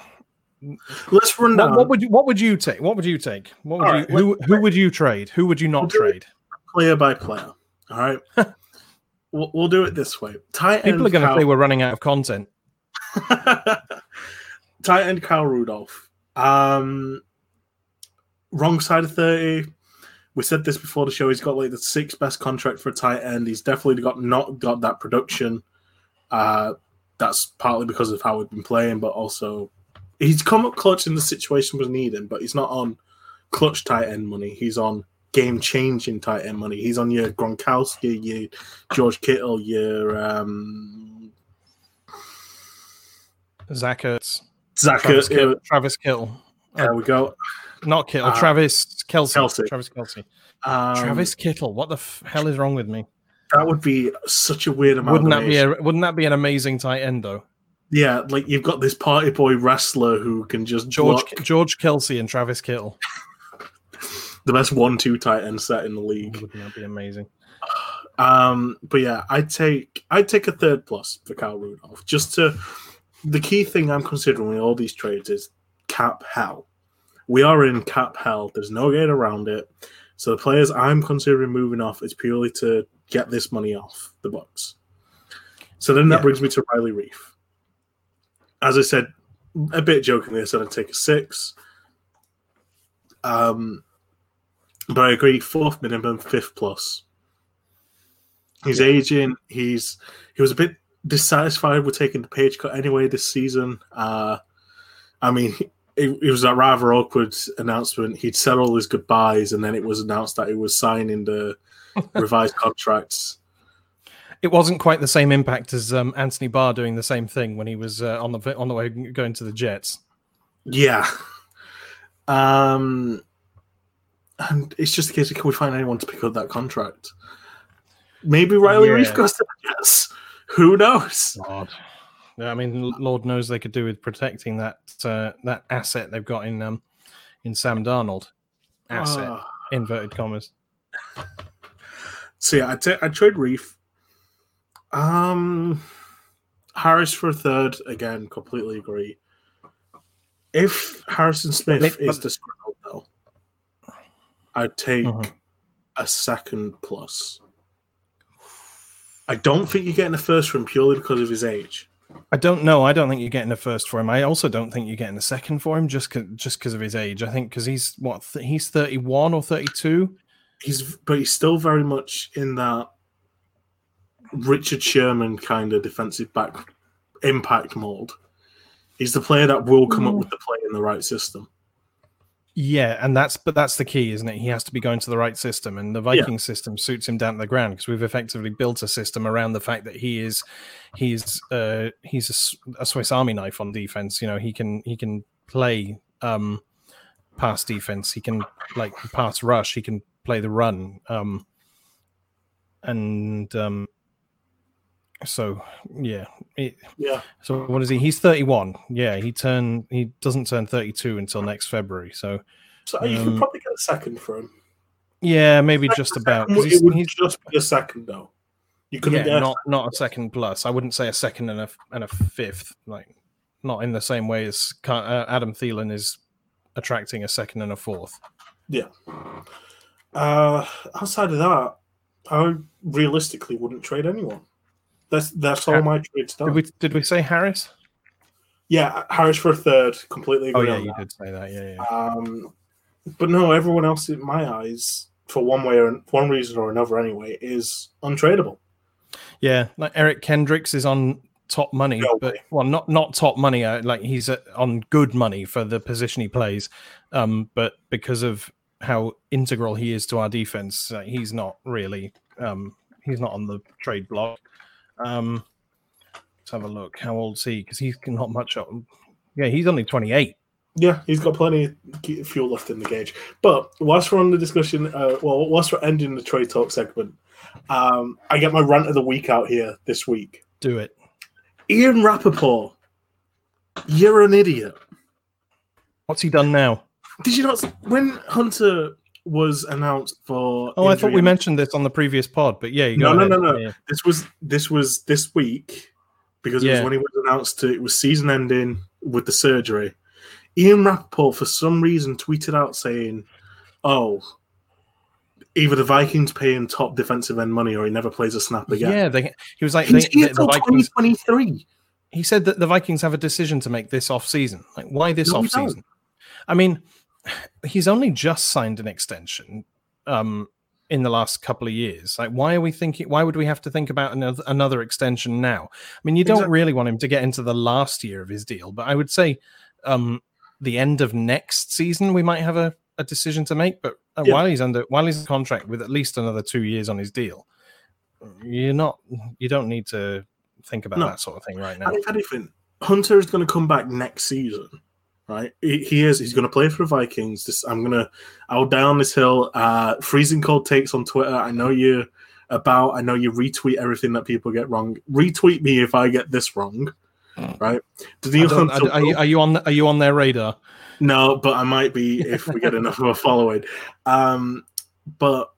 Let's run what, down what would you what would you take? What would you take? What would All you right, who who would you trade? Who would you not We'll trade? player by player. All right. we'll, we'll do it this way. Tight People are going to say we're running out of content. Tight end Kyle Rudolph. Um, wrong side of 30. We said this before the show. He's got like the sixth best contract for a tight end. He's definitely got not got that production. Uh, that's partly because of how we've been playing, but also he's come up clutch in the situation was needing, but he's not on clutch tight end money. He's on game changing tight end money. He's on your Gronkowski, your George Kittle, your um, Zach Ertz, Zach. Travis, uh, Kittle, Travis Kittle, there we go. Not Kittle, Uh, Travis Kelsey, Kelce. Travis Kelce, Um, Travis Kittle. What the f- hell is wrong with me? That would be such a weird amount. Wouldn't that be a wouldn't that be an amazing tight end though? yeah? Like you've got this party boy wrestler who can just George block George Kelce and Travis Kittle. the best one-two tight end set in the league. Wouldn't that be amazing? Um, but yeah, I take I take a third plus for Kyle Rudolph. Just to the key thing I'm considering with all these trades is cap hell. We are in cap hell. There's no getting around it. So the players I'm considering moving off is purely to get this money off the Bucks. So then that Yeah. brings me to Riley Reiff. As I said, a bit jokingly, I said I'd take a six. Um, but I agree, fourth minimum, fifth plus. He's aging. He's he was a bit dissatisfied with taking the page cut anyway this season. Uh, I mean, it, it, was a rather awkward announcement. He'd said all his goodbyes, and then it was announced that he was signing the revised contracts. It wasn't quite the same impact as um, Anthony Barr doing the same thing when he was uh, on the on the way going to the Jets. Yeah. Um, and it's just a case of can we find anyone to pick up that contract? Maybe Riley yeah. Reiff goes to the Jets. Who knows? God. I mean, Lord knows they could do with protecting that uh, that asset they've got in um, in Sam Darnold. Asset, uh, inverted commas. So yeah, I'd, trade Reiff. Um, Harris for a third again. Completely agree. If Harrison Smith but, is the though, I'd take uh-huh. a second plus. I don't think you're getting a first for him purely because of his age. I don't know. I don't think you're getting a first for him. I also don't think you're getting a second for him just cause, just because of his age. I think because he's what th- he's 31 or 32. He's but he's still very much in that Richard Sherman kind of defensive back impact mold. He's the player that will come mm. up with the play in the right system. Yeah, and that's but that's the key, isn't it? He has to be going to the right system, and the Viking yeah. system suits him down to the ground because we've effectively built a system around the fact that he is he's uh, he's a, a, Swiss Army knife on defense. You know, he can he can play um, pass defense, he can like pass rush, he can play the run, um, and um, so yeah, it, yeah. So what is he? He's thirty-one. Yeah, he turn he doesn't turn thirty-two until next February. So, so um, you could probably get a second for him. Yeah, maybe just about. It would he's, just be a second though. You couldn't yeah, not not a second plus. I wouldn't say a second and a and a fifth. Like not in the same way as uh, Adam Thielen is attracting a second and a fourth. Yeah. Uh, outside of that, I realistically wouldn't trade anyone. That's that's all my trades done. Did we did we say Harris? Yeah, Harris for a third. Completely. oh yeah, you that. did say that. Yeah, yeah. Um, but no, everyone else in my eyes, for one way or one reason or another, anyway, is untradeable. Yeah, like Eric Kendricks is on top money, no but well, not not top money. Uh, like he's uh, on good money for the position he plays, um, but because of how integral he is to our defense, uh, he's not really um, he's not on the trade block. Um, let's have a look. How old is he? Because he's not much. Yeah, he's only 28. Yeah, he's got plenty of fuel left in the gauge. But whilst we're on the discussion, uh, well, whilst we're ending the trade talk segment, um, I get my rant of the week out here this week. Do it. Ian Rapoport, you're an idiot. What's he done now? Did you not? When Hunter was announced for. Oh, I thought we mentioned this on the previous pod, but yeah, no, no, no, no, yeah. This was this was this week because it yeah. was when he was announced to. It was season ending with the surgery. Ian Rapoport, for some reason, tweeted out saying, "Oh, either the Vikings pay him top defensive end money, or he never plays a snap again." Yeah, they, he was like, He's they, the, the Vikings. 2023. He said that the Vikings have a decision to make this off season. Like, why this no, off season? I mean, he's only just signed an extension um, in the last couple of years. Like, why are we thinking? Why would we have to think about another, another extension now? I mean, you don't exactly. really want him to get into the last year of his deal, but I would say um, the end of next season we might have a, a decision to make. But uh, yeah. while he's under while he's in contract with at least another two years on his deal, you're not you don't need to think about no. that sort of thing right now. if anything, Hunter is going to come back next season right? He, he is. He's going to play for the Vikings. This, I'm gonna. I'll die on this hill. Uh, freezing cold takes on Twitter. I know you about. I know you retweet everything that people get wrong. Retweet me if I get this wrong. Right? Daniil are, are, you, are you on? Are you on their radar? No, but I might be if we get enough of a following. Um, but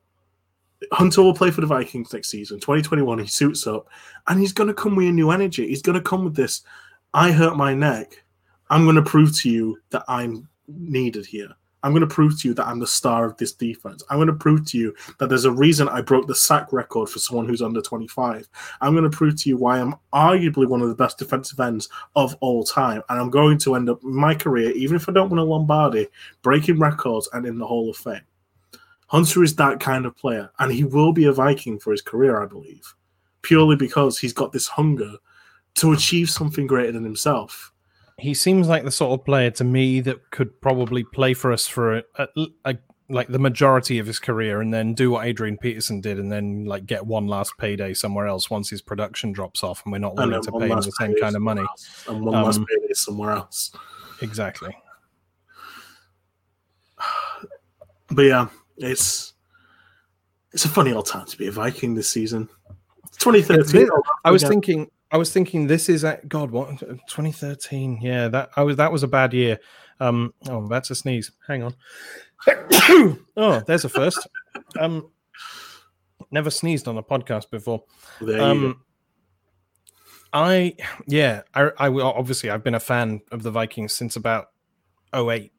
Hunter will play for the Vikings next season, 2021. He suits up, and he's going to come with a new energy. He's going to come with this. I hurt my neck I'm going to prove to you that I'm needed here. I'm going to prove to you that I'm the star of this defense. I'm going to prove to you that there's a reason I broke the sack record for someone who's under 25. I'm going to prove to you why I'm arguably one of the best defensive ends of all time. And I'm going to end up my career, even if I don't win a Lombardi, breaking records and in the Hall of Fame. Hunter is that kind of player, and he will be a Viking for his career, I believe, purely because he's got this hunger to achieve something greater than himself. He seems like the sort of player to me that could probably play for us for a, a, a like the majority of his career and then do what Adrian Peterson did and then like get one last payday somewhere else once his production drops off and we're not willing to pay him the same kind of money. Else. And one um, last payday somewhere else. Exactly. But yeah, it's it's a funny old time to be a Viking this season. 2013. I was thinking I was thinking this is at God what 2013. Yeah, that I was that was a bad year. Um oh about to sneeze. Hang on. oh, there's a first. Um, never sneezed on a podcast before. Um, I yeah, I, I obviously I've been a fan of the Vikings since about 08.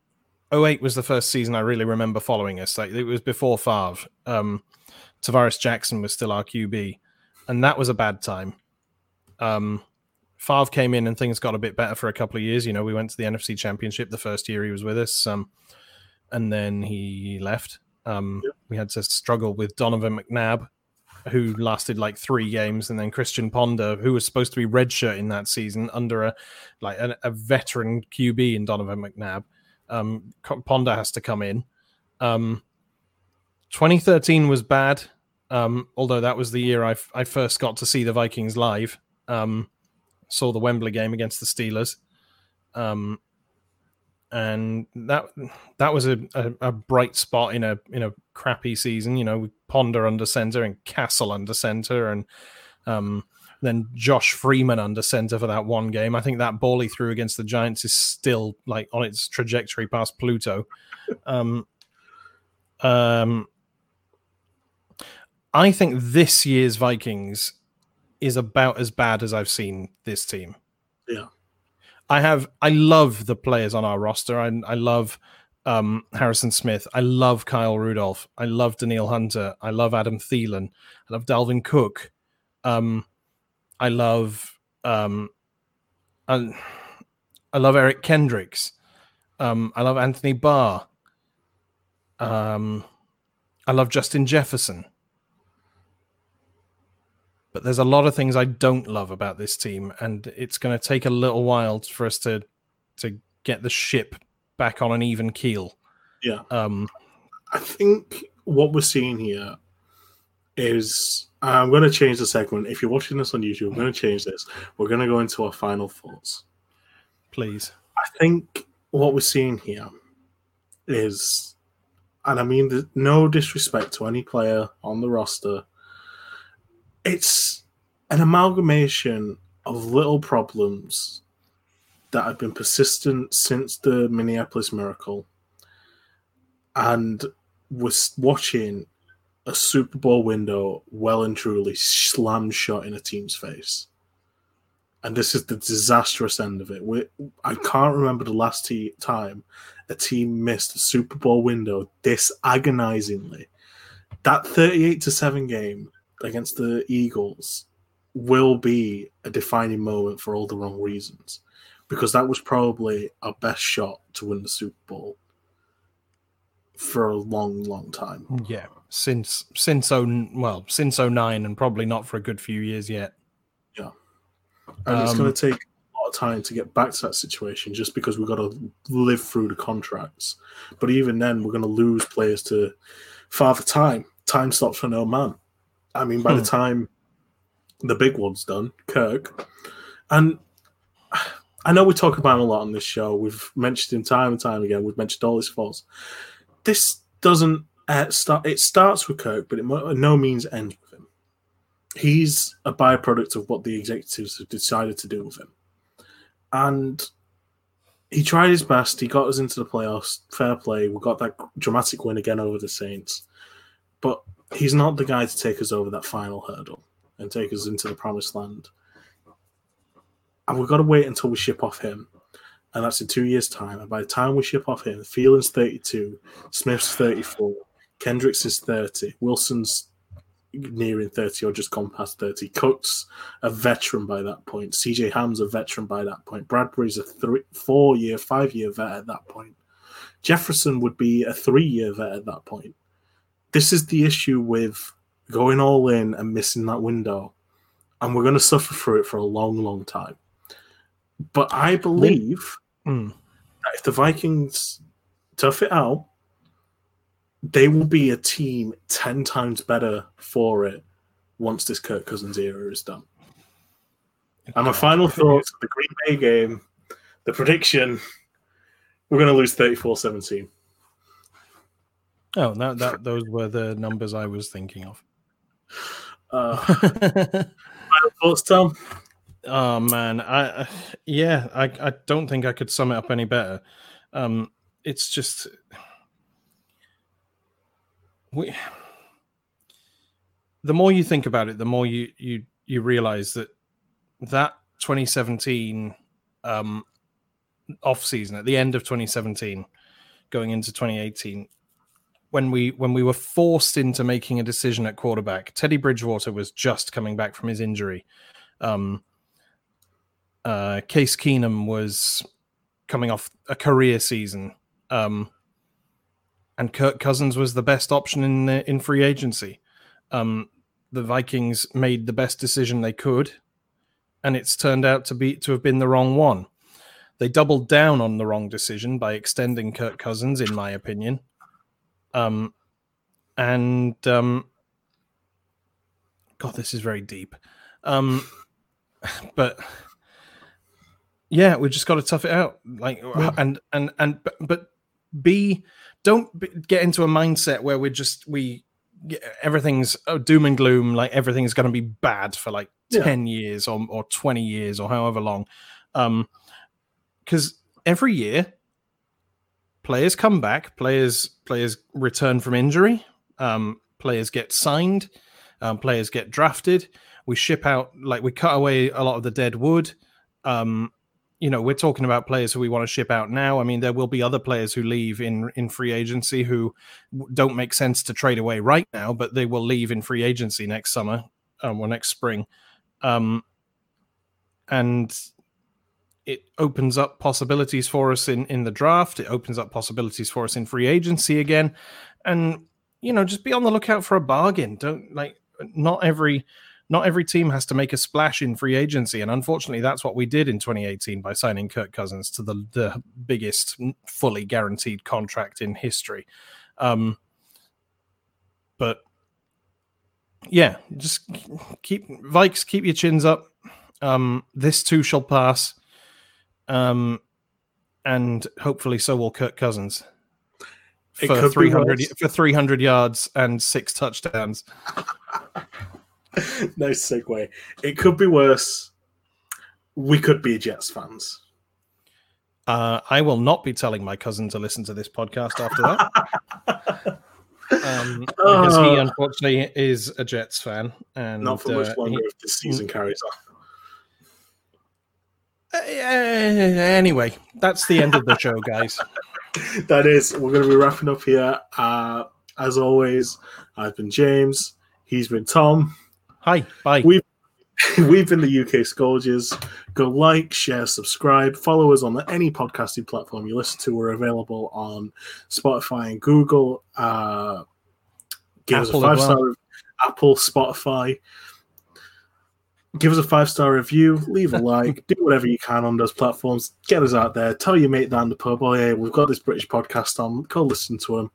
08 was the first season I really remember following us. Like it was before Favre. Um, Tarvaris Jackson was still our QB, and that was a bad time. Um, Favre came in and things got a bit better for a couple of years. You know, we went to the NFC Championship the first year he was with us. Um, and then he left. Um, yep. We had to struggle with Donovan McNabb, who lasted like three games, and then Christian Ponder, who was supposed to be redshirt in that season under a like a, a veteran QB in Donovan McNabb. Um, Ponder has to come in. Um, 2013 was bad, um, although that was the year I, I first got to see the Vikings live. Um, saw the Wembley game against the Steelers. Um, and that that was a, a, a, bright spot in a in a crappy season. You know, Ponder under center and Cassel under center, and um, then Josh Freeman under center for that one game. I think that ball he threw against the Giants is still like on its trajectory past Pluto. Um, um, I think this year's Vikings is about as bad as I've seen this team. Yeah. I have I love the players on our roster. I I love um, Harrison Smith. I love Kyle Rudolph. I love Danielle Hunter. I love Adam Thielen. I love Dalvin Cook. Um, I love um, I, I love Eric Kendricks. Um, I love Anthony Barr. Um, I love Justin Jefferson. But there's a lot of things I don't love about this team, and it's going to take a little while for us to to get the ship back on an even keel. Yeah. Um, I think what we're seeing here is I'm going to change the segment. If you're watching this on YouTube, I'm going to change this. We're going to go into our final thoughts. Please. I think what we're seeing here is, and I mean no disrespect to any player on the roster it's an amalgamation of little problems that have been persistent since the Minneapolis Miracle. And was watching a Super Bowl window well and truly slam shut in a team's face. And this is the disastrous end of it. we I can't remember the last t- time a team missed a Super Bowl window this agonizingly. That 38 to 7 game against the Eagles will be a defining moment for all the wrong reasons because that was probably our best shot to win the Super Bowl for a long, long time. Yeah, since since oh well since 09 and probably not for a good few years yet. Yeah, and um, it's going to take a lot of time to get back to that situation, just because we've got to live through the contracts. But even then, we're going to lose players to father time. Time stops for no man. I mean, by hmm. the time the big one's done, Kirk, and I know we talk about him a lot on this show. We've mentioned him time and time again. We've mentioned all his faults. This doesn't uh, start. It starts with Kirk, but it by no means ends with him. He's a byproduct of what the executives have decided to do with him, and he tried his best. He got us into the playoffs. Fair play. We got that dramatic win again over the Saints, but he's not the guy to take us over that final hurdle and take us into the promised land. And we've got to wait until we ship off him. And that's in two years' time. And by the time we ship off him, Thielen's 32, Smith's 34, Kendricks is 30, Wilson's nearing 30 or just gone past 30. Cook's a veteran by that point. CJ Ham's a veteran by that point. Bradbury's a three, four year, five year vet at that point. Jefferson would be a three year vet at that point this is the issue with going all in and missing that window. and we're going to suffer through it for a long, long time. But I believe Mm. that if the Vikings tough it out, they will be a team 10 times better for it once this Kirk Cousins era is done. And my final thoughts the Green Bay game, the prediction we're going to lose 34 17. Oh, that, that those were the numbers I was thinking of. Uh, final thoughts, Tom? oh man, I I- yeah, I I don't think I could sum it up any better. Um, it's just we. The more you think about it, the more you you you realize that that 2017 um, off season at the end of 2017, going into 2018, when we when we were forced into making a decision at quarterback, Teddy Bridgewater was just coming back from his injury. Um, uh, Case Keenum was coming off a career season, um, and Kirk Cousins was the best option in the, in free agency. Um, the Vikings made the best decision they could, and it's turned out to be to have been the wrong one. They doubled down on the wrong decision by extending Kirk Cousins, in my opinion. Um, and um, God, this is very deep. Um, but yeah, we just got to tough it out. Like, and and and but, but be don't be, get into a mindset where we're just we everything's oh, doom and gloom. Like everything's going to be bad for like Yeah. ten years or or twenty years or however long. Um, because every year players come back, players players return from injury, um, players get signed, um, players get drafted. We ship out like we cut away a lot of the dead wood. Um, you know, we're talking about players who we want to ship out now. I mean, there will be other players who leave in in free agency who don't make sense to trade away right now, but they will leave in free agency next summer um, or next spring. Um, and it opens up possibilities for us in in the draft. It opens up possibilities for us in free agency again, and you know, just be on the lookout for a bargain. Don't like not every not every team has to make a splash in free agency, and unfortunately, that's what we did in 2018 by signing Kirk Cousins to the the biggest fully guaranteed contract in history. Um, but yeah, just keep Vikes, keep your chins up. Um, this too shall pass. Um, and hopefully so will Kirk Cousins for 300 for 300 yards and six touchdowns. nice segue. It could be worse. We could be Jets fans. Uh, I will not be telling my cousin to listen to this podcast after that. um, because he Oh. unfortunately is a Jets fan, and Not for much uh, longer he- if this season carries on. Uh, anyway, that's the end of the show, guys. that is, we're going to be wrapping up here. Uh, as always, I've been James. He's been Tom. Hi, bye. We've We've been the UK Scourges. Go like, share, subscribe, follow us on any podcasting platform you listen to. We're available on Spotify and Google. Uh, give Apple us a five star Apple, Spotify. Give us a five star review, leave a like, do whatever you can on those platforms. Get us out there. Tell your mate down the pub, oh yeah, we've got this British podcast on. Go listen to them.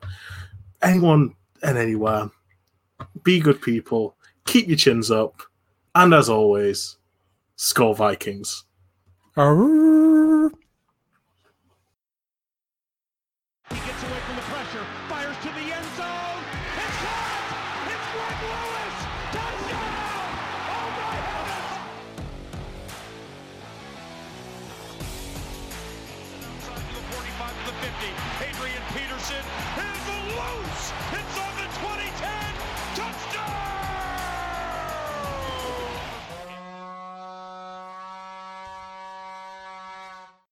Anyone and anywhere. Be good people. Keep your chins up. And as always, Skol Vikings. Arrrr.